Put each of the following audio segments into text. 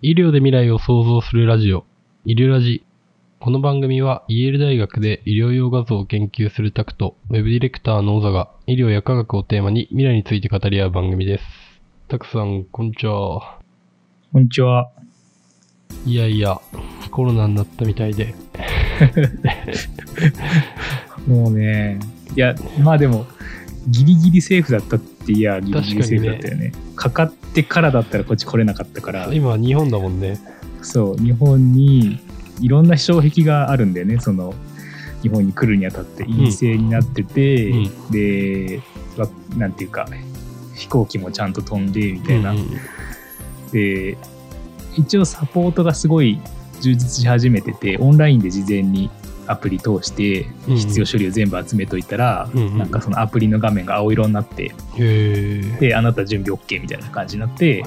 医療で未来を創造するラジオ、医療ラジ。この番組は、イェール大学で医療用画像を研究するタクト、ウェブディレクターの小座が、医療や科学をテーマに未来について語り合う番組です。タクさん、こんにちは。こんにちは。いやいや、コロナになったみたいで。もうね、いや、まあでも、ギリギリセーフだったっていや、ギリギリセーフだったよね。かかってからだったらこっち来れなかったから、今は日本だもんね。そう、日本にいろんな障壁があるんだよね、その、日本に来るにあたって。陰性になってて、うん。で、わなんていうか、飛行機もちゃんと飛んで、みたいな。うん。で、一応サポートがすごい充実し始めてて、オンラインで事前にアプリ通してうん必要書類を全部集めといたら、うんうんなんかそのアプリの画面が青色になって。で、あなた準備 OK みたいな感じになって、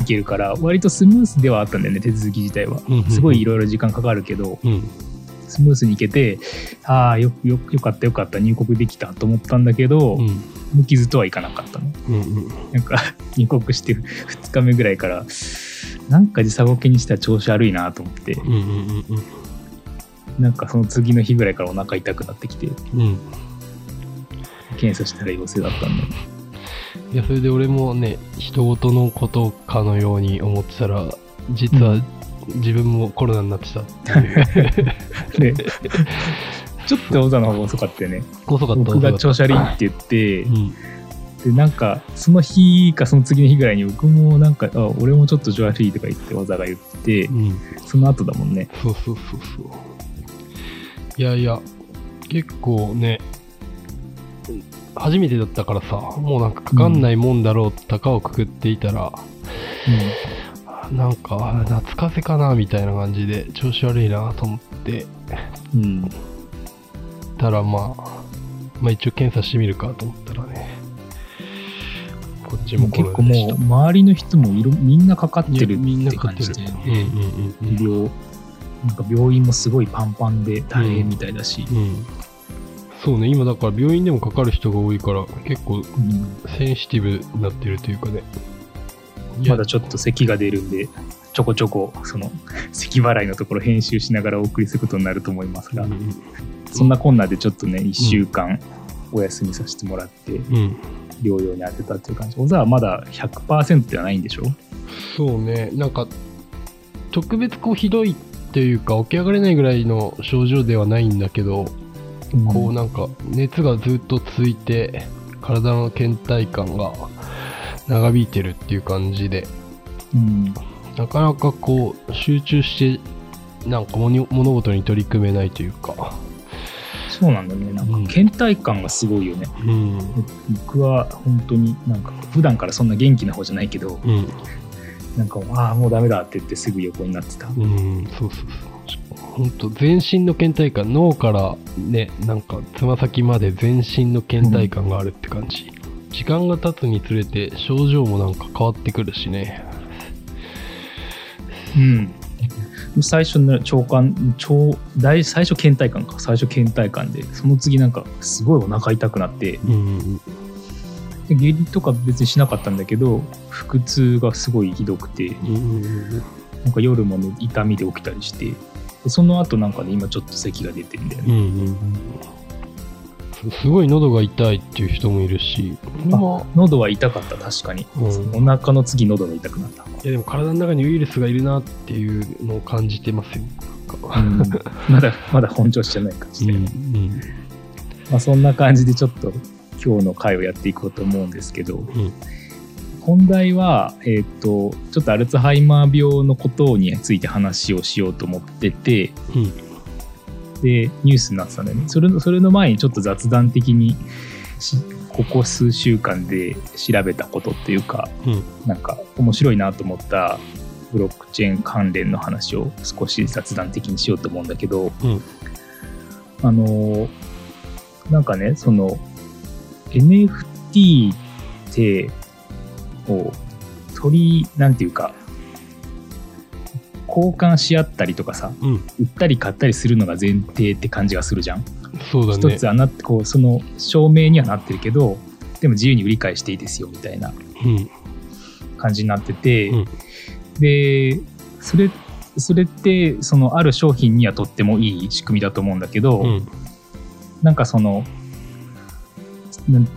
いけるから、割とスムースではあったんだよね、手続き自体はうんすごいいろいろ時間かかるけど、うん。スムースにいけて、ああ、よよよかったよかった、入国できたと思ったんだけど、うん。無傷とはいかなかったの。うんうん。なんか 入国して2日目ぐらいから、なんか時差ボケにしては調子悪いなと思って、うんうんうんなんかその次の日ぐらいからお腹痛くなってきて、うん。うん。検査したら陽性だったんだ。いや、それで俺もね、人事のことかのように思ってたら、実はうん自分もコロナになってたっていう。で ちょっと小田の方が遅かったよね。遅かった。僕が調子子悪いって言って、うん。で、なんか、その日かその次の日ぐらいに僕もなんか、あ俺もちょっと調子悪いとか言って小田が言ってう、ん。その後だもんね。そうそうそうそう。いやいや、結構ね、初めてだったからさ、もうなんかかかんないもんだろう、たかをくくっていたら、なんか、夏風邪かなみたいな感じで、調子悪いなと思って、うん。うん。たらまあ、まあ一応検査してみるかと思ったらね、こっちもコ結構もう、。周りの人もいろみんなかかってるいやみんなってかかってる感じで、。うんうんうん医療、なんか病院もすごいパンパンで大変みたいだし、うん。うん。そうね、今だから病院でもかかる人が多いから、結構うんセンシティブになってるというかね。いやまだちょっと咳が出るんで、ちょこちょこ、その、咳払いのところ編集しながらお送りすることになると思いますが、うんうんそんなこんなでちょっとね、1週間お休みさせてもらって、うん。療養に当てたっていう感じ。小沢はまだ100%ではないんでしょ？そうね、なんか、特別こうひどいっていうか、起き上がれないぐらいの症状ではないんだけど、こうなんか熱がずっと続いて体の倦怠感が長引いてるっていう感じでうん。なかなかこう集中してなんか物物事に取り組めないというか。そうなんだね。なんかうん。倦怠感がすごいよね。うん。僕は本当になんか普段からそんな元気な方じゃないけど、うんなんか、ああ、もうダメだって言ってすぐ横になってた。うんそうそうそう本当全身の倦怠感脳からねなんかつま先まで全身の倦怠感があるって感じ、時間が経つにつれて症状もなんか変わってくるしねうん。最初の腸管、腸、大最初倦怠感か。最初倦怠感で、その次なんかすごいお腹痛くなって、うんうんで下痢とか別にしなかったんだけど、腹痛がすごいひどくて、なんか夜も、ね、痛みで起きたりして、でその後なんかね、今ちょっと咳が出てるんだよね。うんうんうんすごい喉が痛いっていう人もいるし、まああ喉は痛かった、確かに。うんお腹の次喉が痛くなった。いやでも体の中にウイルスがいるなっていうのを感じてますよ。うんまだ、まだ本調子じゃない感じで。うんまあ、そんな感じでちょっと今日の回をやっていこうと思うんですけど、うん。本題は、えっ、と、ちょっとアルツハイマー病のことについて話をしようと思ってて、うん。で、ニュースになってたんだよね。それのそれの前にちょっと雑談的にし、ここ数週間で調べたことっていうか、うん。なんか面白いなと思ったブロックチェーン関連の話を少し雑談的にしようと思うんだけど、うん。あのなんかねその NFT ってこう取りなんていうか交換し合ったりとかさうん売ったり買ったりするのが前提って感じがするじゃん。そうだね一つ。はなってこうその証明にはなってるけどでも自由に売り買いしていいですよみたいなうん感じになってて、うんで、それ、それって、そのある商品にはとってもいい仕組みだと思うんだけど、うん。なんかその、なん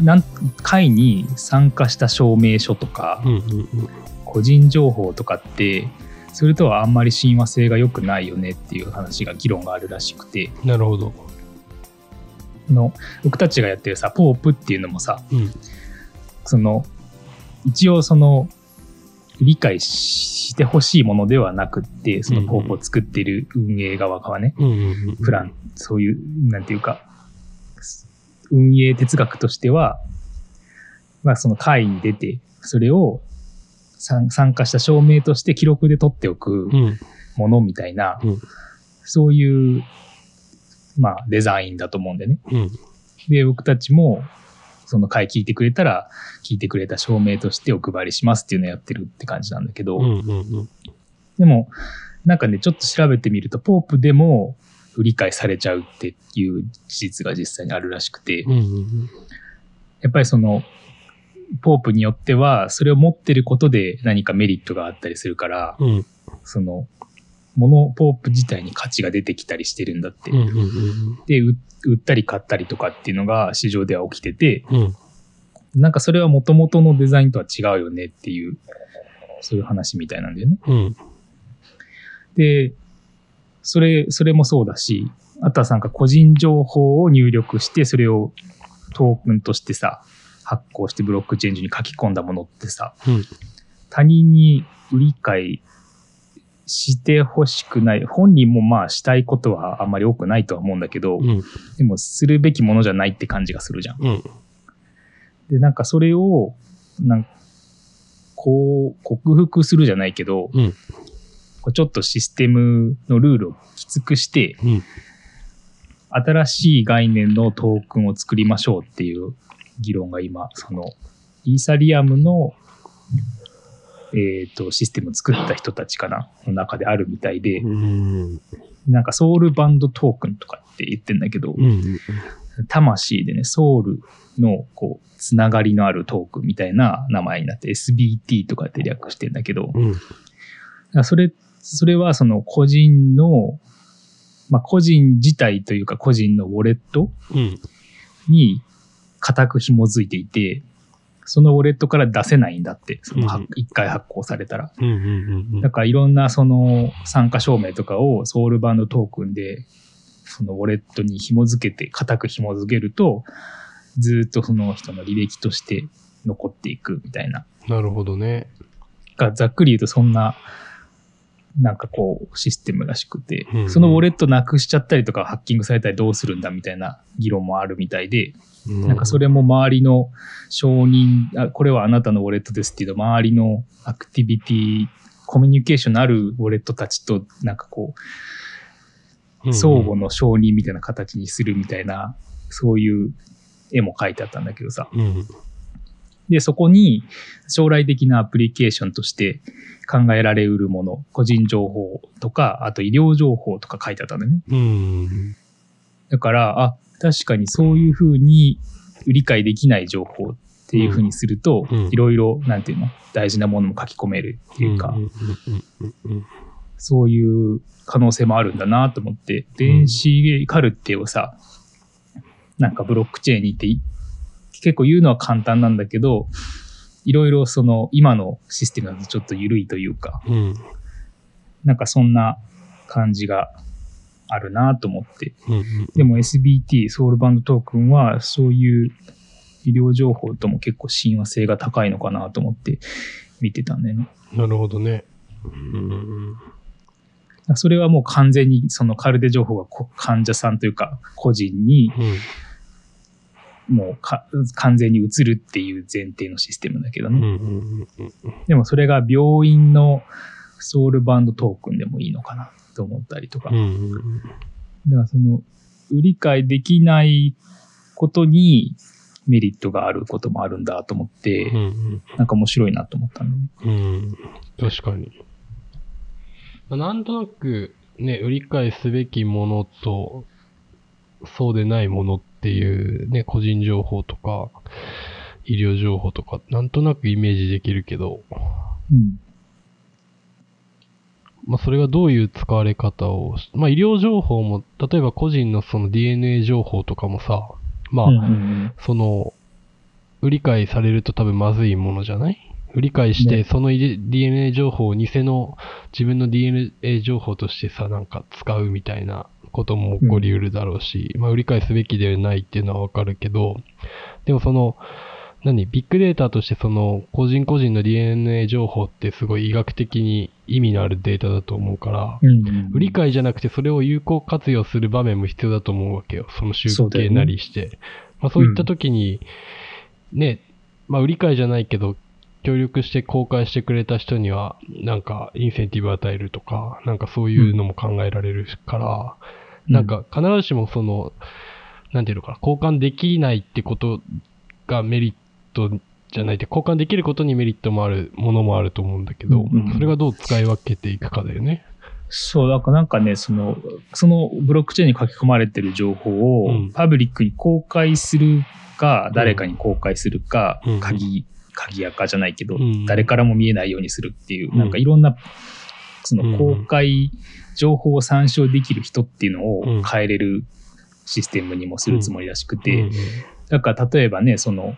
なん会に参加した証明書とか、うん。うん。個人情報とかって、それとはあんまり親和性が良くないよねっていう話が議論があるらしくて、なるほど。あの僕たちがやってるさ、ポープっていうのもさ、うん。その、一応その、理解してほしいものではなくって、そのポープを作ってる運営側がね、うん。うん。プラン、そういう、なんていうか、運営哲学としては、まあその会に出て、それを参参加した証明として記録で取っておくうん。ものみたいな、うんそういう、まあデザインだと思うんでね。うん。で、僕たちも、その会聞いてくれたら、聞いてくれた証明としてお配りしますっていうのをやってるって感じなんだけど。でも、なんかね、ちょっと調べてみると、ポープでも理解されちゃうっていう事実が実際にあるらしくて。やっぱりその、ポープによっては、それを持ってることで何かメリットがあったりするから、うん。その、モノポープ自体に価値が出てきたりしてるんだって。で、う売ったり買ったりとかっていうのが市場では起きてて、うん。なんかそれは元々のデザインとは違うよねっていう、そういう話みたいなんだよね。うん。で、それ、それもそうだし、あとはなんか個人情報を入力して、それをトークンとしてさ、発行してブロックチェーンジに書き込んだものってさ、うん。他人に売り買いしてほしくない。本人もまあしたいことはあんまり多くないとは思うんだけど、うん。でもするべきものじゃないって感じがするじゃん。うん。で、なんかそれを、なんこう、克服するじゃないけど、うん。こうちょっとシステムのルールをきつくして、うん。新しい概念のトークンを作りましょうっていう議論が今、その、イーサリアムの、えっ、と、システムを作った人たちかな、の中であるみたいで、うん。なんかソウルバンドトークンとかって言ってんだけど、うん。魂でね、ソウルの、こう、つながりのあるトークンみたいな名前になって、SBT とかって略してんだけど、うん。それ、それはその個人の、まあ、個人自体というか個人のウォレットうん。に固く紐づいていて、そのウォレットから出せないんだって、その回発行されたら。だからいろんなその参加証明とかをソウルバンドトークンで、そのウォレットに紐づけて、固く紐づけると、ずっとその人の履歴として残っていくみたいな。なるほどね。がざっくり言うとそんな、なんかこう、システムらしくて、うんうんそのウォレットなくしちゃったりとかハッキングされたりどうするんだみたいな議論もあるみたいで、なんかそれも周りの承認あ、これはあなたのウォレットですっていうと、周りのアクティビティ、コミュニケーションのあるウォレットたちと、なんかこう、相互の承認みたいな形にするみたいな、そういう絵も書いてあったんだけどさ。うん。で、そこに将来的なアプリケーションとして考えられうるもの、個人情報とか、あと医療情報とか書いてあったんだよね。うん。だから、あ、確かにそういうふうに理解できない情報っていうふうにすると、うんいろいろ、なんていうの、大事なものも書き込めるっていうか。そういう可能性もあるんだなと思って、電子カルテをさ、なんかブロックチェーンにってい結構言うのは簡単なんだけど、いろいろその今のシステムだとちょっと緩いというか、うん。なんかそんな感じがあるなと思って。うん。でも SBT、ソウルバンドトークンはそういう医療情報とも結構親和性が高いのかなと思って見てたんだよね。なるほどね。うん。それはもう完全にそのカルテ情報がこ患者さんというか個人にうん。もうか完全に移るっていう前提のシステムだけどね。でもそれが病院のソウルバンドトークンでもいいのかなと思ったりとか。だうん。からその理解できないことにメリットがあることもあるんだと思って、うん。なんか面白いなと思ったんだよね。うん。確かに。まあなんとなく、ね、売り買いすべきものと、そうでないものっていうね、個人情報とか、医療情報とか、なんとなくイメージできるけど、うん。まあ、それがどういう使われ方を、まあ、医療情報も、例えば個人のその DNA 情報とかもさ、まあ、うんうんうんその、売り買いされると多分まずいものじゃない？売り買いして、ね。その DNA 情報を偽の自分の DNA 情報としてさ、なんか使うみたいなことも起こりうるだろうし、まあ売り買いすべきではないっていうのはわかるけど、でもその、何？ビッグデータとしてその個人個人の DNA 情報ってすごい医学的に意味のあるデータだと思うから、うん。売り買いじゃなくてそれを有効活用する場面も必要だと思うわけよ。その集計なりして。まあそういった時に、ね、まあ売り買いじゃないけど、協力して公開してくれた人には、なんかインセンティブ与えるとか、なんかそういうのも考えられるから、なんか必ずしもその、なんていうのかな、交換できないってことがメリットじゃないって、交換できることにメリットもあるものもあると思うんだけど、うんうんそれがどう使い分けていくかだよね。そう、だからなんかね、その、そのブロックチェーンに書き込まれてる情報をうん。パブリックに公開するか、誰かに公開するか、うん。鍵、鍵やかじゃないけど、うん。誰からも見えないようにするっていう、うん。なんかいろんな、そうんの公開情報を参照できる人っていうのをうん。変えれるシステムにもするつもりらしくて、うんだから例えばね、その、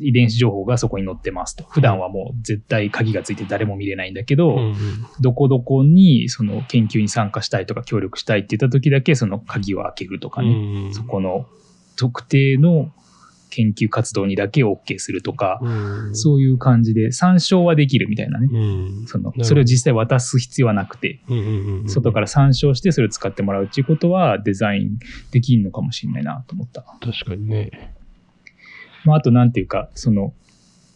遺伝子情報がそこに載ってますと。普段はもう絶対鍵がついて誰も見れないんだけど、うんうん。どこどこにその研究に参加したいとか協力したいって言った時だけその鍵を開けるとかね、うん。そこの特定の研究活動にだけ OK するとか、うん。そういう感じで参照はできるみたいなね。うん。そのそれを実際渡す必要はなくて、外から参照してそれを使ってもらうっていうことはデザインできるのかもしれないなと思った。確かにね。まあ、あとなんていうか、その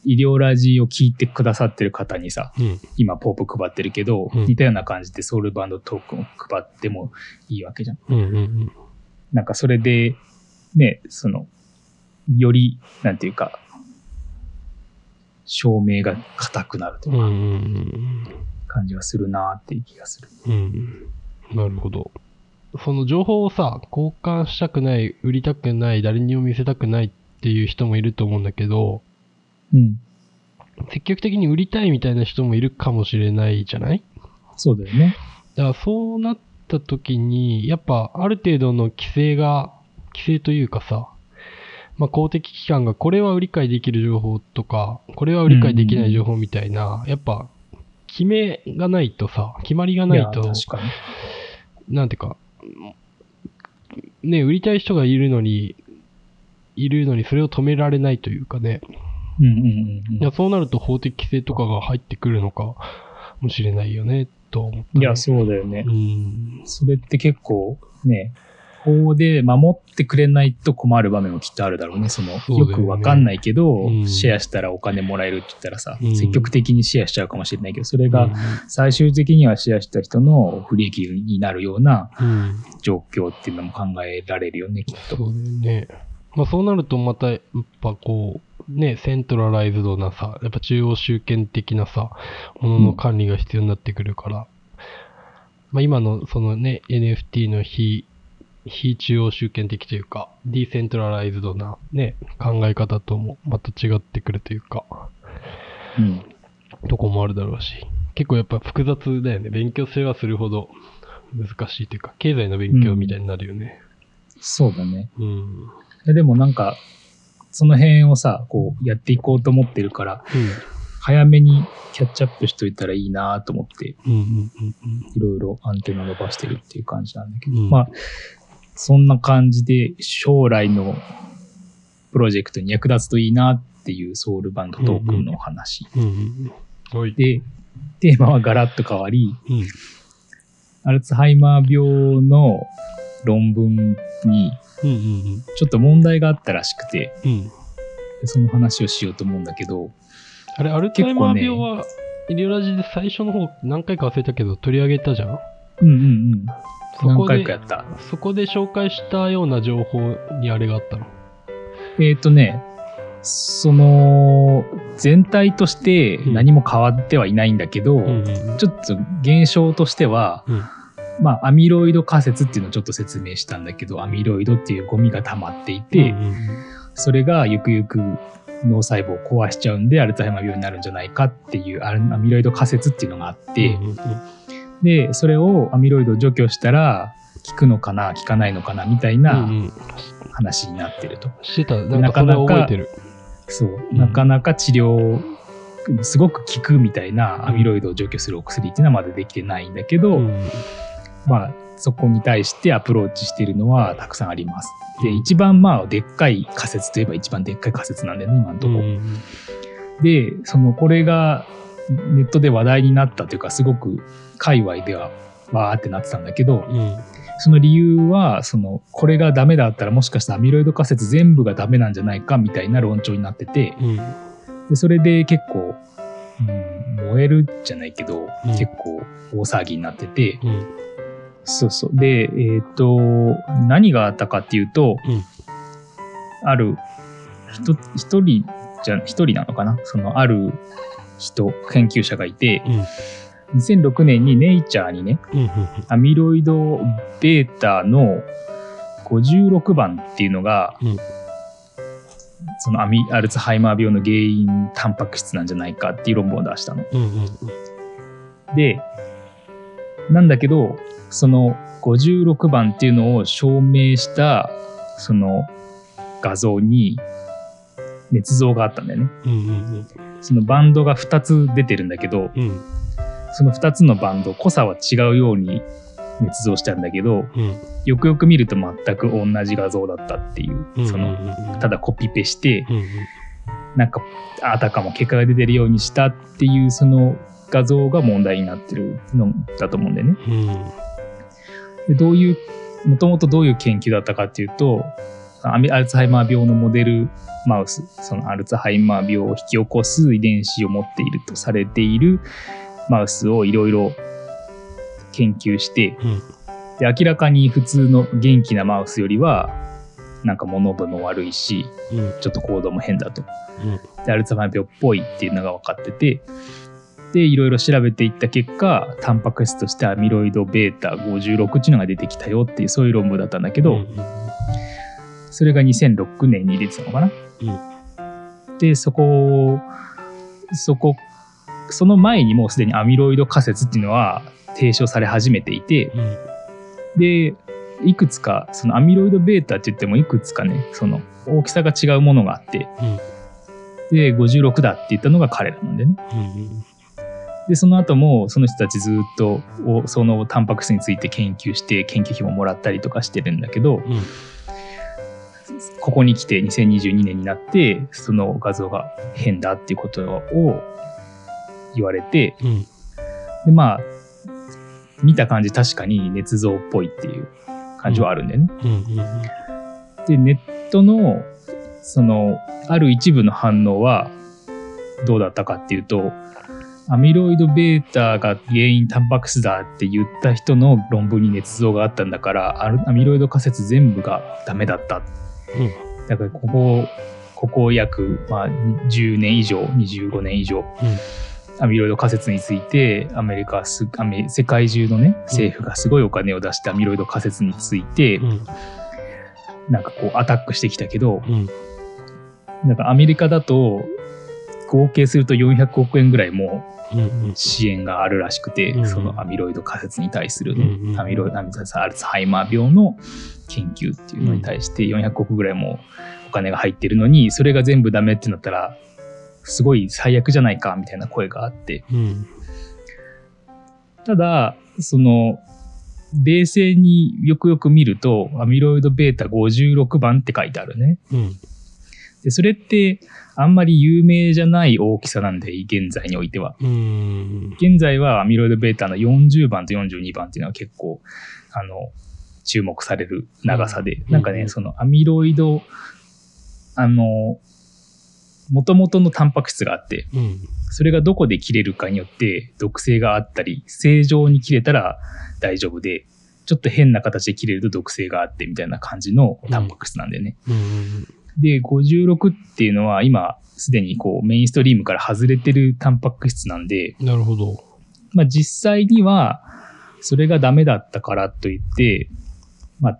医療ラジを聞いてくださってる方にさ、うん。今ポープ配ってるけど、うん。似たような感じでソウルバンドトークンを配ってもいいわけじゃん。なんかそれで、ね、その、より、なんていうか、証明が硬くなるといううんうん感じがするなっていう気がする。うんうんなるほど。その情報をさ、交換したくない、売りたくない、誰にも見せたくないっていう人もいると思うんだけど、うん。積極的に売りたいみたいな人もいるかもしれないじゃない？そうだよね。だからそうなった時に、やっぱある程度の規制が、規制というかさ、まあ、公的機関がこれは売り買いできる情報とか、これは売り買いできない情報みたいな、やっぱ決めがないとさ、決まりがないやと。なんていうか、ね、売りたい人がいるのに、いるのにそれを止められないというかね。うんうんうんいや、そうなると法的規制とかが入ってくるのかもしれないよね、と思った、うん。いや、そうだよねう。ん。それって結構ね、法で守ってくれないと困る場面もきっとあるだろうね。その、よくわかんないけど、うんシェアしたらお金もらえるって言ったらさ、うん積極的にシェアしちゃうかもしれないけど、それがうん最終的にはシェアした人の不利益になるようなうん。状況っていうのも考えられるよね、きっと。そうね。まあそうなるとまた、やっぱこう、ね、セントラライズドなさ、やっぱ中央集権的なさ、ものの管理が必要になってくるから、まあ今のそのね、NFT の非、非中央集権的というか、ディーセントラライズドなね、考え方ともまた違ってくるというか、うん。とこもあるだろうし、結構やっぱ複雑だよね。勉強すればするほど難しいというか、経済の勉強みたいになるよね。そうだね。うん。ででもなんか、その辺をさ、こうやっていこうと思ってるから、早めにキャッチアップしといたらいいなと思って、うん。うんうんうんうん。いろいろアンテナ伸ばしてるっていう感じなんだけど、うんまあ、そんな感じで将来のプロジェクトに役立つといいなっていうソウルバンドトークンの話。で、テーマはガラッと変わり、うん。アルツハイマー病の論文にちょっと問題があったらしくて、その話をしようと思うんだけど、あれ、アルツハイマー病は、医療ラジで最初の方何回か忘れたけど取り上げたじゃん？うんうんうん。何そこで回かやった。そこで紹介したような情報にあれがあったの。えっ、とね、その、全体として何も変わってはいないんだけど、うんうんうん。ちょっと現象としては、うんまあ、アミロイド仮説っていうのをちょっと説明したんだけど、アミロイドっていうゴミが溜まっていて、うんうんそれがゆくゆく脳細胞を壊しちゃうんで、アルツハイマー病になるんじゃないかっていうアミロイド仮説っていうのがあって、うんうんうんで、それをアミロイドを除去したら、効くのかな、効かないのかな、みたいなん話になってると。してた。なんか覚えてる。そう、うんなかなか治療、すごく効くみたいなアミロイドを除去するお薬っていうのはまだできてないんだけど、うんまあ、そこに対してアプローチしてるのはたくさんあります。で、うん一番まあ、でっかい仮説といえば一番でっかい仮説なんだよね、今のところ。うんで、その、これがネットで話題になったというか、すごく界隈ではわーってなってたんだけど、うん。その理由は、その、これがダメだったらもしかしたらアミロイド仮説全部がダメなんじゃないかみたいな論調になってて、うん。でそれで結構、うん、燃えるじゃないけど、うん。結構大騒ぎになってて、うん。そうそう。で、えっ、と、何があったかっていうと、うん。ある人、一人じゃ、一人なのかな？その、ある人、研究者がいて、うん。2006年にネイチャーにね、うんアミロイド β の56番っていうのが、うん。そのアミアルツハイマー病の原因タンパク質なんじゃないかっていう論文を出したの。うんうんで、なんだけど、その56番っていうのを証明した、その画像に捏造があったんだよね。うんうんそのバンドが2つ出てるんだけど、うん。その2つのバンド、濃さは違うように捏造したんだけど、うん。よくよく見ると全く同じ画像だったっていう、うん。その、ただコピペして、うんなんか、あたかも結果が出てるようにしたっていう、その画像が問題になってるのだと思うんだよね。うん。でどういう、もともとどういう研究だったかっていうと、アルツハイマー病のモデルマウス、そのアルツハイマー病を引き起こす遺伝子を持っているとされているマウスをいろいろ研究して、うん。で明らかに普通の元気なマウスよりは、なんか物分も悪いし、うん。ちょっと行動も変だと。うん。で、アルツハイマー病っぽいっていうのが分かってて、で、いろいろ調べていった結果、タンパク質としてアミロイド β56 っていうのが出てきたよっていう、そういう論文だったんだけど、うんそれが2006年に出てたのかな？で、そこ、そこ、その前にもうすでにアミロイド仮説っていうのは提唱され始めていて、うん。で、いくつか、そのアミロイド β って言ってもいくつかね、その大きさが違うものがあって、で、56だって言ったのが彼らなんでね。うん。で、その後もその人たちずっとおそのタンパク質について研究して研究費ももらったりとかしてるんだけど、うんここに来て2022年になってその画像が変だっていうことを言われて、うんで、まあ、見た感じ確かに捏造っぽいっていう感じはあるんだよね。で、ネットのそのある一部の反応はどうだったかっていうと、アミロイド β が原因タンパク質だって言った人の論文に捏造があったんだから、アミロイド仮説全部がダメだった。だからここ、ここ約、まあ、10年以上、25年以上、アミロイド仮説について、アメリカすアメ、世界中のね、政府がすごいお金を出してアミロイド仮説についてう、ん。なんかこうアタックしてきたけど、うん。なんかアメリカだと、合計すると400億円ぐらいもうんうん。支援があるらしくて、うんそのアミロイド仮説に対するね、うんうんアミロイド、アルツハイマー病の研究っていうのに対して400億ぐらいもお金が入ってるのに、それが全部ダメってなったら、すごい最悪じゃないかみたいな声があって、うん。ただ、その、冷静によくよく見ると、アミロイド β56 番って書いてあるね。うんで、それってあんまり有名じゃない大きさなんで、現在においては。うん。現在はアミロイド β の40番と42番っていうのは結構、あの、注目される長さで、うんなんかね、うんそのアミロイド、あの、元々のタンパク質があって、うん。それがどこで切れるかによって毒性があったり、正常に切れたら大丈夫で、ちょっと変な形で切れると毒性があってみたいな感じのタンパク質なんだよね。うんで、56っていうのは今すでにこうメインストリームから外れてるタンパク質なんで、なるほど。まあ実際にはそれがダメだったからといって、まあ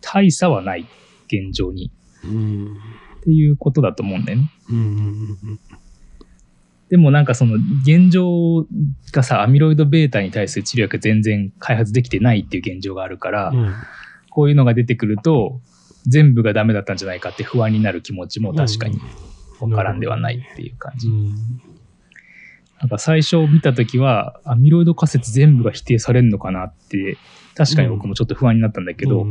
大差はない現状にうんっていうことだと思うんだよね。うんうんでもなんかその現状がさ、アミロイド β に対する治療薬全然開発できてないっていう現状があるから、うんこういうのが出てくると、全部がダメだったんじゃないかって不安になる気持ちも確かにわからんではないっていう感じ。うん。なんか最初見たときは、アミロイド仮説全部が否定されるのかなって、確かに僕もちょっと不安になったんだけど、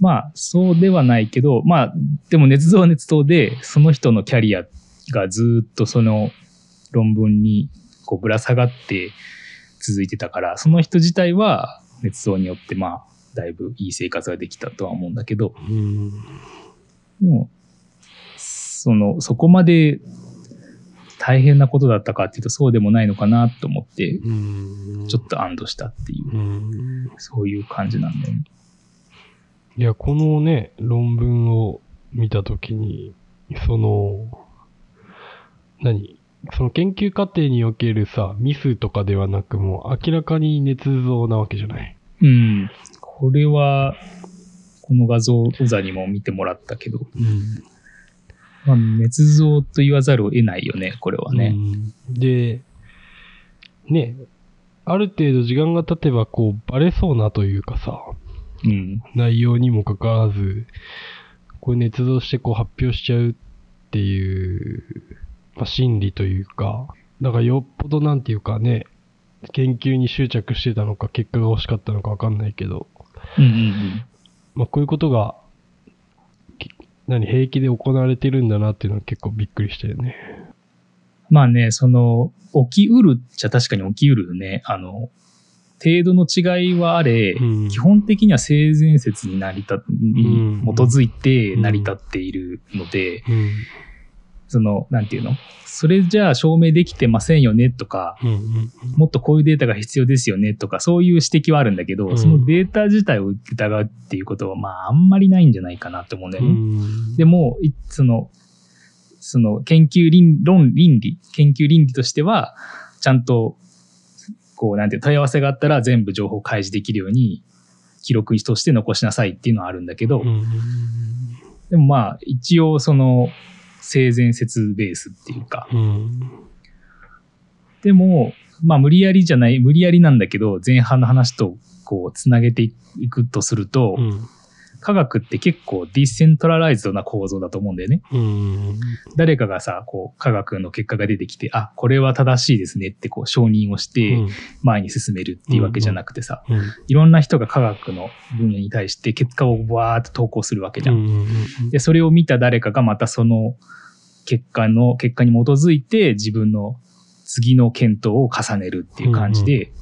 まあ、そうではないけど、まあ、でも捏造は捏造で、その人のキャリアがずっとその論文にこうぶら下がって続いてたから、その人自体は捏造によって、まあ、だいぶいい生活ができたとは思うんだけど、うんでも、その、そこまで大変なことだったかっていうとそうでもないのかなと思って、うんちょっと安堵したっていう、うんそういう感じなんだよね。いや、このね、論文を見たときに、その、何？その研究過程におけるさ、ミスとかではなく、もう明らかに捏造なわけじゃない？うん。これは、この画像、小座にも見てもらったけど、うん。まあ、捏造と言わざるを得ないよね、これはね。うんで、ね、ある程度時間が経てば、こう、バレそうなというかさ、うん。内容にもかかわらず、これ捏造してこう発表しちゃうっていう、まあ、心理というか、だからよっぽどなんていうかね、研究に執着してたのか、結果が欲しかったのかわかんないけど、うんうんうん。まあこういうことが、き何、平気で行われてるんだなっていうのは結構びっくりしたよね。まあね、その、起きうるっちゃ確かに起きうるよね。あの、程度の違いはあれ、うん基本的には性善説に成り立にうん基づいて成り立っているので、うん。その、なんていうの？それじゃあ証明できてませんよねとか、うんうんもっとこういうデータが必要ですよねとか、そういう指摘はあるんだけど、うん。そのデータ自体を疑うっていうことは、まあ、あんまりないんじゃないかなと思うんだうよね。ん。でも、いその、その研究倫論倫理、研究倫理としては、ちゃんと、こう、なんていう、問い合わせがあったら全部情報開示できるように、記録として残しなさいっていうのはあるんだけど、でもまあ、一応その、性善説ベースっていうか、うん。でも、まあ無理やりじゃない、無理やりなんだけど、前半の話とこう、つなげていくとすると、うん。科学って結構ディセントラライズドな構造だと思うんだよね。うん。誰かがさ、こう、科学の結果が出てきて、あ、これは正しいですねってこう、承認をしてうん。前に進めるっていうわけじゃなくてさ、うん。いろんな人が科学の分野に対して結果をわーっと投稿するわけじゃん。で、それを見た誰かがまたその結果の、結果に基づいて自分の次の検討を重ねるっていう感じで、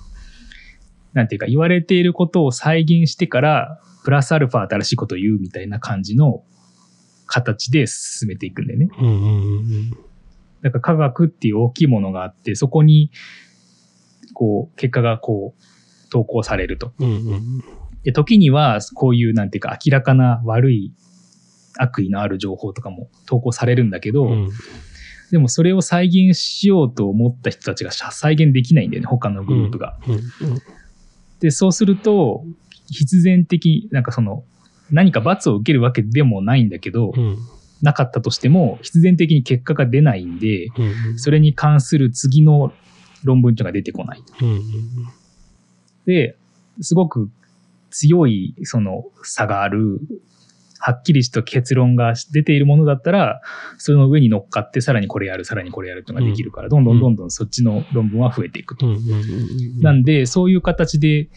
なんていうか言われていることを再現してから、プラスアルファ新しいことを言うみたいな感じの形で進めていくんだよね。うんうんだから科学っていう大きいものがあって、そこに、こう、結果がこう、投稿されると。うんうんで、時には、こういう、なんていうか、明らかな悪い、悪意のある情報とかも投稿されるんだけど、うんでもそれを再現しようと思った人たちが再現できないんだよね、他のグループが。うんで、そうすると、必然的、なんかその、何か罰を受けるわけでもないんだけど、うんなかったとしても、必然的に結果が出ないんで、うんそれに関する次の論文っていうのが出てこない。うんで、すごく強いその差がある、はっきりした結論が出ているものだったら、その上に乗っかってさらにこれやる、さらにこれやるっていうのができるから、どんどんどんどんそっちの論文は増えていくと。うんうんうんなんで、そういう形で、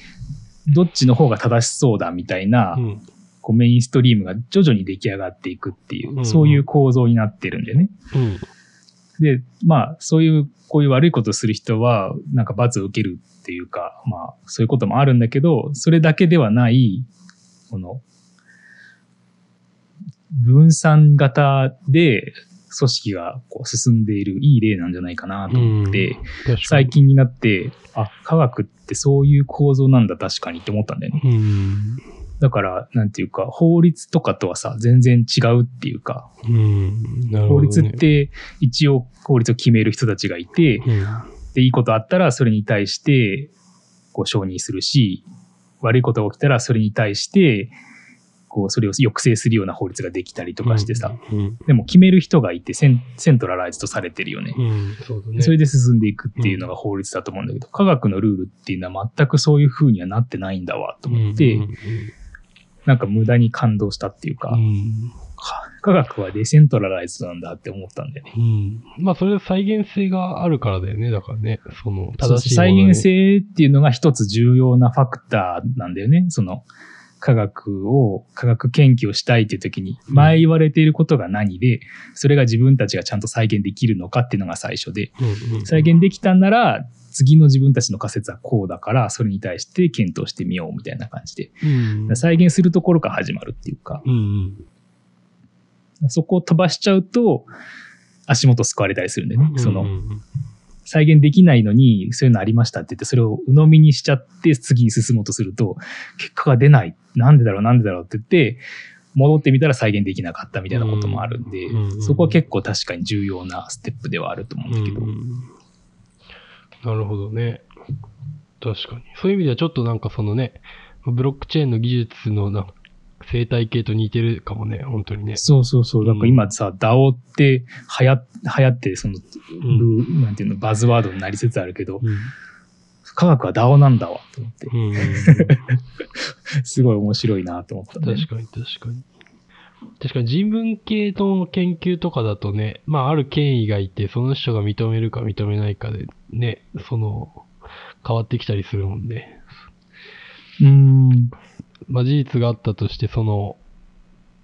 どっちの方が正しそうだみたいな、うん。こうメインストリームが徐々に出来上がっていくっていう、うんそういう構造になってるんだよね。うん。で、まあ、そういう、こういう悪いことをする人は、なんか罰を受けるっていうか、まあ、そういうこともあるんだけど、それだけではない、この、分散型で組織がこう進んでいるいい例なんじゃないかなと思って、最近になって、あ、科学ってそういう構造なんだ確かにって思ったんだよね。うん。だから、なんていうか、法律とかとはさ、全然違うっていうか、うね。法律って一応法律を決める人たちがいて、うん。で、いいことあったらそれに対して、こう承認するし、悪いことが起きたらそれに対して、こう、それを抑制するような法律ができたりとかしてさ、うん。でも決める人がいてセン、セントラライズとされてるよね。うん。そね。それで進んでいくっていうのが法律だと思うんだけど、科学のルールっていうのは全くそういう風にはなってないんだわと思って、うんなんか無駄に感動したっていうか、科学はデセントラライズなんだって思ったんだよね。うん。まあ、それは再現性があるからだよね。だからね、その、正しい再現性っていうのが一つ重要なファクターなんだよね。その科学を、科学研究をしたいっていう時に、うん前言われていることが何で、それが自分たちがちゃんと再現できるのかっていうのが最初で、再現できたんなら、次の自分たちの仮説はこうだから、それに対して検討してみようみたいな感じで、うん。再現するところから始まるっていうか。そこを飛ばしちゃうと、足元救われたりするんでね。その再現できないのに、そういうのありましたって言って、それを鵜呑みにしちゃって、次に進もうとすると、結果が出ない。なんでだろう、なんでだろうって言って、戻ってみたら再現できなかったみたいなこともあるんで、うんうんそこは結構確かに重要なステップではあると思うんだけど。なるほどね。確かに。そういう意味ではちょっとなんかそのね、ブロックチェーンの技術のなんか生態系と似てるかもね、本当にね。そうそうそう。だから今さ、DAO って流行流行って、その、うんなんていうの、バズワードになりつつあるけど、うん科学は DAO なんだわ、と思って。うん すごい面白いなと思ったね。確かに確かに。確かに人文系の研究とかだとね、まあある権威がいて、その人が認めるか認めないかでね、その、変わってきたりするもんね。うん。まあ事実があったとして、その、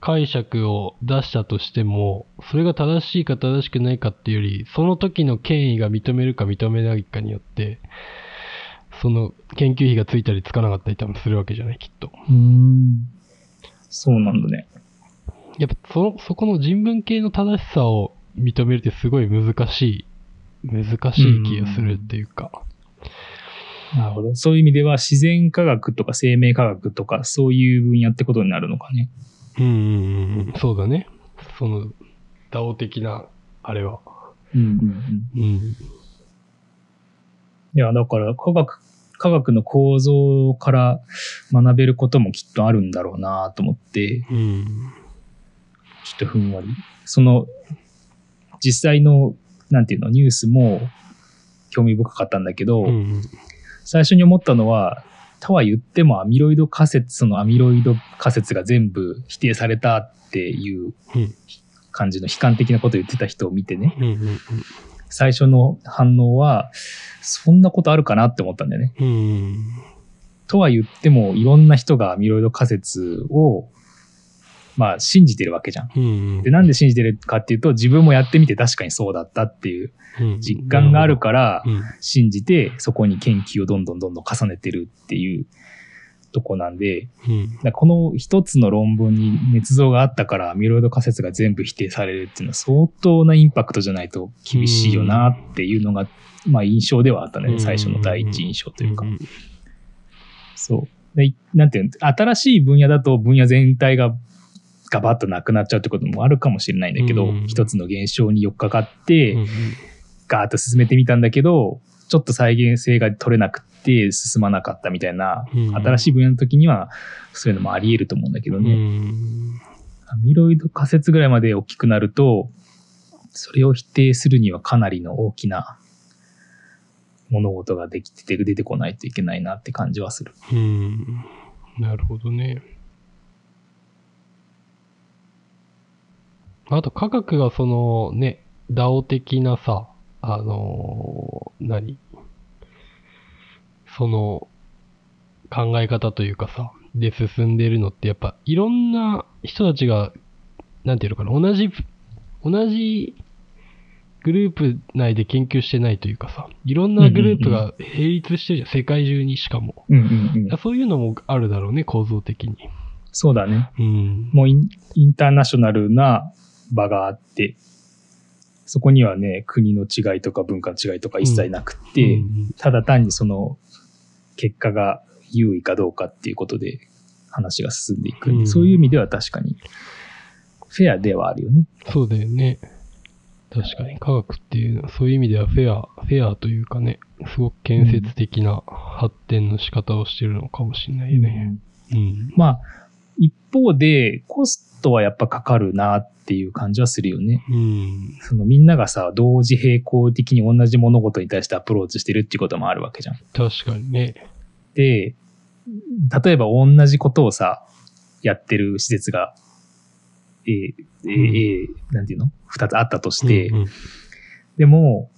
解釈を出したとしても、それが正しいか正しくないかっていうより、その時の権威が認めるか認めないかによって、その研究費がついたりつかなかったり多分するわけじゃない、きっと。うん。そうなんだね。やっぱその、そこの人文系の正しさを認めるってすごい難しい、難しい気がするっていうか。なるほど。そういう意味では自然科学とか生命科学とかそういう分野ってことになるのかね。うんうんうんうん。そうだね。その、ダオ的な、あれは。うんうんうん。うん。いや、だから科学、科学の構造から学べることもきっとあるんだろうなと思って、うん。ちょっとふんわり。その、実際の、なんていうの、ニュースも興味深かったんだけど、うん。最初に思ったのは、とは言ってもアミロイド仮説、そのアミロイド仮説が全部否定されたっていううん感じの悲観的なことを言ってた人を見てね、うんうん最初の反応は、そんなことあるかなって思ったんだよね。とは言っても、いろんな人がアミロイド仮説を、まあ、信じてるわけじゃん。うん。で、なんで信じてるかっていうと、自分もやってみて確かにそうだったっていううん実感があるから、うん。信じて、そこに研究をどんどんどんどん重ねてるっていうとこなんで、うん。この一つの論文に捏造があったから、アミロイド仮説が全部否定されるっていうのは相当なインパクトじゃないと厳しいよなっていうのが、まあ印象ではあったね。最初の第一印象というか。んそう。でなんていうの、新しい分野だと分野全体がガバッとなくなっちゃうってこともあるかもしれないんだけど、うん一つの現象に寄っかかって、うんガーッと進めてみたんだけど、ちょっと再現性が取れなくて進まなかったみたいな、うん新しい分野の時にはそういうのもあり得ると思うんだけどうね。ん。アミロイド仮説ぐらいまで大きくなると、それを否定するにはかなりの大きな物事ができてて出てこないといけないなって感じはする。うん。なるほどね。あと科学がそのね、ダオ的なさ、あのー何？その考え方というかさ、で進んでるのってやっぱいろんな人たちが、なんていうのかな、同じ、同じグループ内で研究してないというかさ、いろんなグループが並立してるじゃん、世界中にしかも。うんうんうん。そういうのもあるだろうね、構造的に。そうだね。うん。もうインターナショナルな場があって、そこにはね、国の違いとか文化の違いとか一切なくて、うんただ単にその結果が優位かどうかっていうことで話が進んでいくうんそういう意味では確かにフェアではあるよね。そうだよね。確かに科学っていうのはそういう意味ではフェア、フェアというかね、すごく建設的な発展の仕方をしてるのかもしれないね。うん。まあ、一方で、コストはやっぱかかるなっていう感じはするよね。うん。そのみんながさ、同時並行的に同じ物事に対してアプローチしてるっていうこともあるわけじゃん。確かにね。で、例えば同じことをさ、やってる施設が、A、A、A なんていうの？二つあったとして、うんうんでも、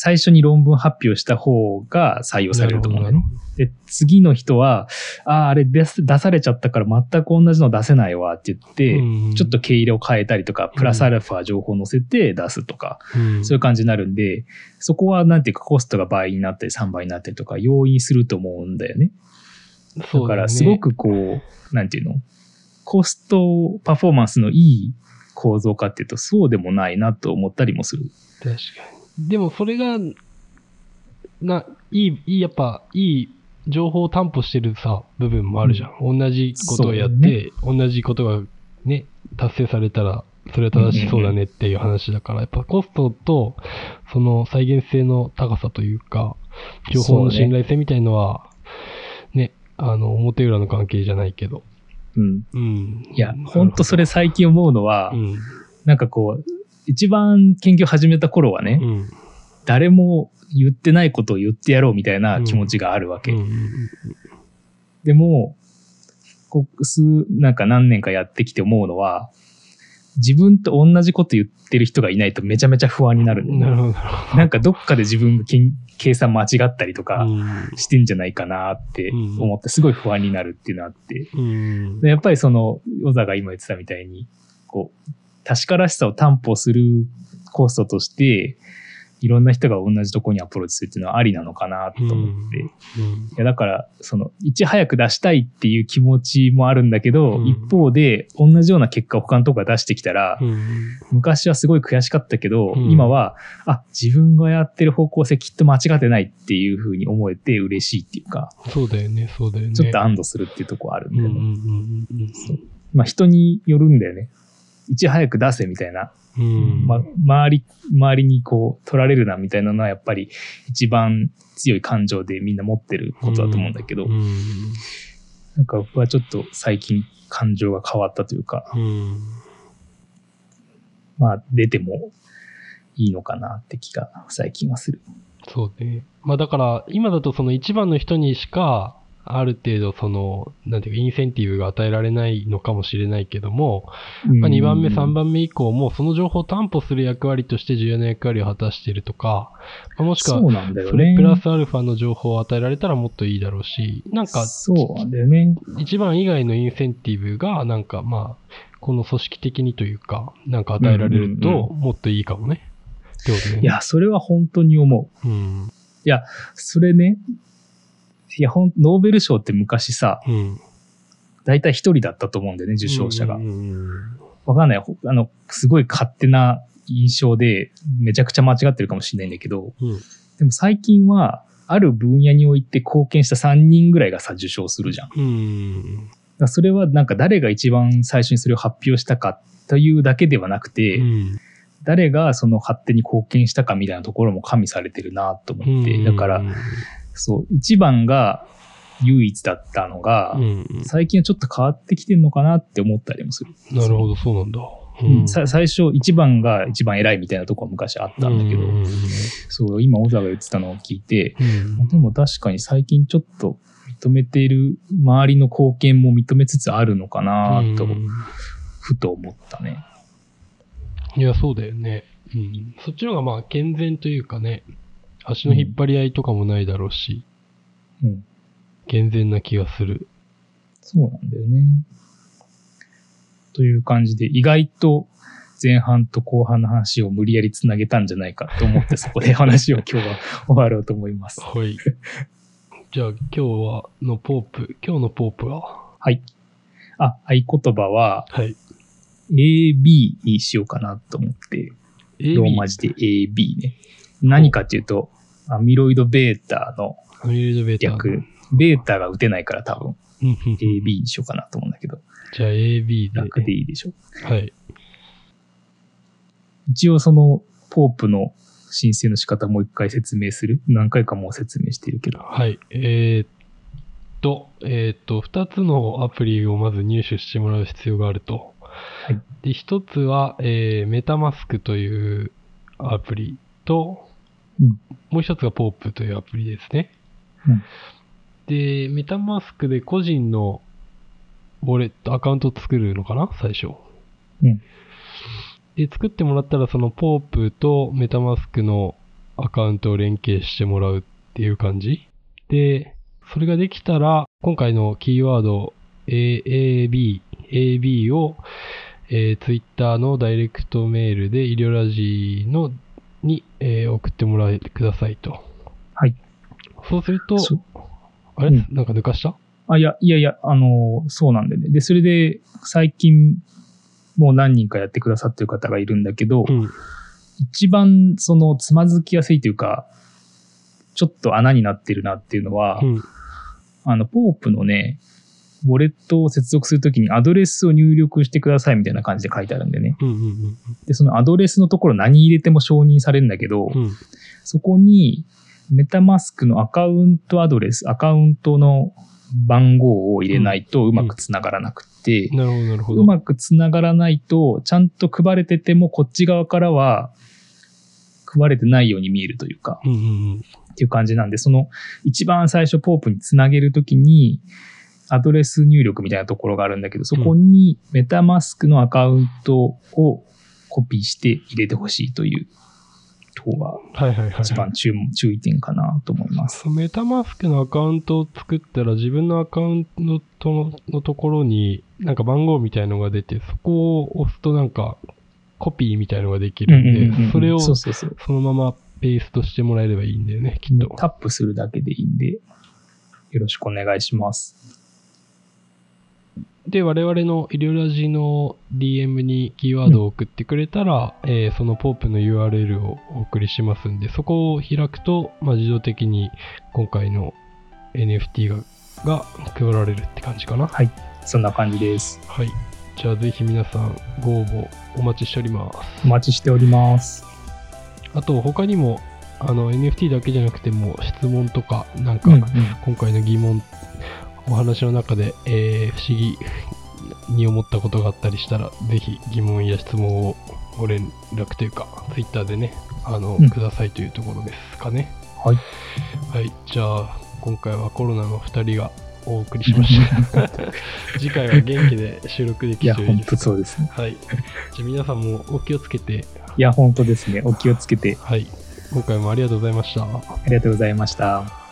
最初に論文発表した方が採用されると思うね。で、次の人は、ああ、あれ出されちゃったから全く同じの出せないわって言って、うんちょっと毛入れを変えたりとか、プラスアルファ情報を載せて出すとか、うんそういう感じになるんで、そこはなんていうかコストが倍になったり3倍になったりとか要因すると思うんだよね。だからすごくこう、なんていうの？コストパフォーマンスのいい構造かっていうとそうでもないなと思ったりもする。確かに。でもそれが、な、いい、いい、やっぱ、いい情報を担保してるさ、部分もあるじゃん。同じことをやって、同じことがね、達成されたら、それは正しそうだねっていう話だから、やっぱコストと、その再現性の高さというか、情報の信頼性みたいのは、ね、あの、表裏の関係じゃないけど。うん。うん。いや、ほんとそれ最近思うのは、うん。なんかこう、一番研究始めた頃はね、うん。誰も言ってないことを言ってやろうみたいな気持ちがあるわけ。うんでも、ここ数、なんか何年かやってきて思うのは、自分と同じこと言ってる人がいないとめちゃめちゃ不安になるんだよね。なんかどっかで自分が計算間違ったりとかうん。してんじゃないかなって思ってすごい不安になるっていうのがあって。やっぱりその、小沢が今言ってたみたいに、こう、確からしさを担保するコストとして、いろんな人が同じとこにアプローチするっていうのはありなのかなと思って。いうんや、だから、その、いち早く出したいっていう気持ちもあるんだけど、うん一方で、同じような結果を他のとこが出してきたら、うん昔はすごい悔しかったけど、うん今は、あ、自分がやってる方向性きっと間違ってないっていうふうに思えて嬉しいっていうか、そうだよね、そうだよね。ちょっと安堵するっていうところあるんだよね。まあ人によるんだよね。いち早く出せみたいな、うん。ま、周り、周りにこう取られるなみたいなのはやっぱり一番強い感情でみんな持ってることだと思うんだけど、うんなんか僕はちょっと最近感情が変わったというか、うん。まあ出てもいいのかなって気が最近はする。そうね。まあだから、今だとその一番の人にしか、ある程度その、なんていうか、インセンティブが与えられないのかもしれないけども、まあ、2番目、3番目以降も、その情報を担保する役割として重要な役割を果たしているとか、まあもしくはそれね。プラスアルファの情報を与えられたらもっといいだろうし、なんか、そうなんだよね。一番以外のインセンティブが、なんかまあ、この組織的にというか、なんか与えられると、もっといいかもね。ね。いや、それは本当に思う。うん。それね、いや、ほん、ノーベル賞って昔さ、うん。大体一人だったと思うんだよね、受賞者がわかんない。ほあの、すごい勝手な印象で、めちゃくちゃ間違ってるかもしれないんだけど、うん。でも最近は、ある分野において貢献した3人ぐらいがさ、受賞するじゃん。ん。らそれはなんか誰が一番最初にそれを発表したかというだけではなくて、うん。誰がその勝手に貢献したかみたいなところも加味されてるなと思って、だから、そう、一番が唯一だったのが、うん。最近はちょっと変わってきてんのかなって思ったりもする。なるほど、そうなんだ。うんさ最初、一番が一番偉いみたいなとこは昔あったんだけど、うんそう、今、小沢が言ってたのを聞いて、うんでも確かに最近ちょっと認めている周りの貢献も認めつつあるのかなと、うんふと思ったね。いや、そうだよね。うん。そっちの方がまあ健全というかね、足の引っ張り合いとかもないだろうし、うん。健全な気がする。そうなんだよね。という感じで、意外と前半と後半の話を無理やりつなげたんじゃないかと思って、そこで話を今日は 終わろうと思います。はい。じゃあ今日はのポープ、今日のポープは？はい。あ、合言葉ははい。AB にしようかなと思って、ローマ字で AB ね。何かっていうと、アミロイド β のアミロイドベータ。が打てないから多分 AB にしようかなと思うんだけど、じゃあ AB で。楽でいいでしょ。はい。一応そのポープの申請の仕方もう一回説明する。何回かもう説明してるけど。はい。えーっと、えっ、と、2つのアプリをまず入手してもらう必要があると。はいで、1つは、えー、メタマスクというアプリと、うんもう1つがポープというアプリですね。うんで、メタマスクで個人のウォレット、アカウントを作るのかな？最初。うんで、作ってもらったら、そのポープとメタマスクのアカウントを連携してもらうっていう感じ。で、それができたら、今回のキーワード AAB、AB を、えー、Twitter のダイレクトメールで医療ラジのに、えー送ってもらえてくださいと。はい。そうすると、そあれ、うんなんか抜かした？あ、いや、いやいや、あの、そうなんでね。で、それで、最近、もう何人かやってくださってる方がいるんだけど、うん。一番、その、つまずきやすいというか、ちょっと穴になってるなっていうのは、うん。あの、ポープのね、ウォレットを接続するときにアドレスを入力してくださいみたいな感じで書いてあるんでね。うん。うん。で、そのアドレスのところ何入れても承認されるんだけど、うん。うん。そこにメタマスクのアカウントアドレス、アカウントの番号を入れないとうまくつながらなくて、なるほど、なるほど。うまくつながらないと、ちゃんと配れててもこっち側からは配れてないように見えるというか、うんうんうん。っていう感じなんで、その一番最初ポープにつなげるときに、アドレス入力みたいなところがあるんだけど、そこにメタマスクのアカウントをコピーして入れてほしいというところがはいはいはい。一番注注意点かなと思います。メタマスクのアカウントを作ったら自分のアカウントののところになんか番号みたいのが出て、そこを押すとなんかコピーみたいのができるんで、それをそ。のままペーストしてもらえればいいんだよね、きっと。タップするだけでいいんで、よろしくお願いします。で、我々の医療ラジの DM にキーワードを送ってくれたら、えーそのポープの URL をお送りしますんで、そこを開くと、まあ、自動的に今回の NFT がが配られるって感じかな。そんな感じです。はい。じゃあぜひ皆さんご応募お待ちしております。お待ちしております。あと他にもあの NFT だけじゃなくても質問とかなんかうんうん今回の疑問お話の中で、えー不思議に思ったことがあったりしたらぜひ疑問や質問をご連絡というか Twitter でねあの、うんくださいというところですかね。はい。はい。じゃあ今回はコロナの2人がお送りしました。次回は元気で収録でいや、本当きていいですかそうですね。はい。じゃあ皆さんもお気をつけて、いや、本当ですね。お気をつけて。はい。今回もありがとうございました。ありがとうございました。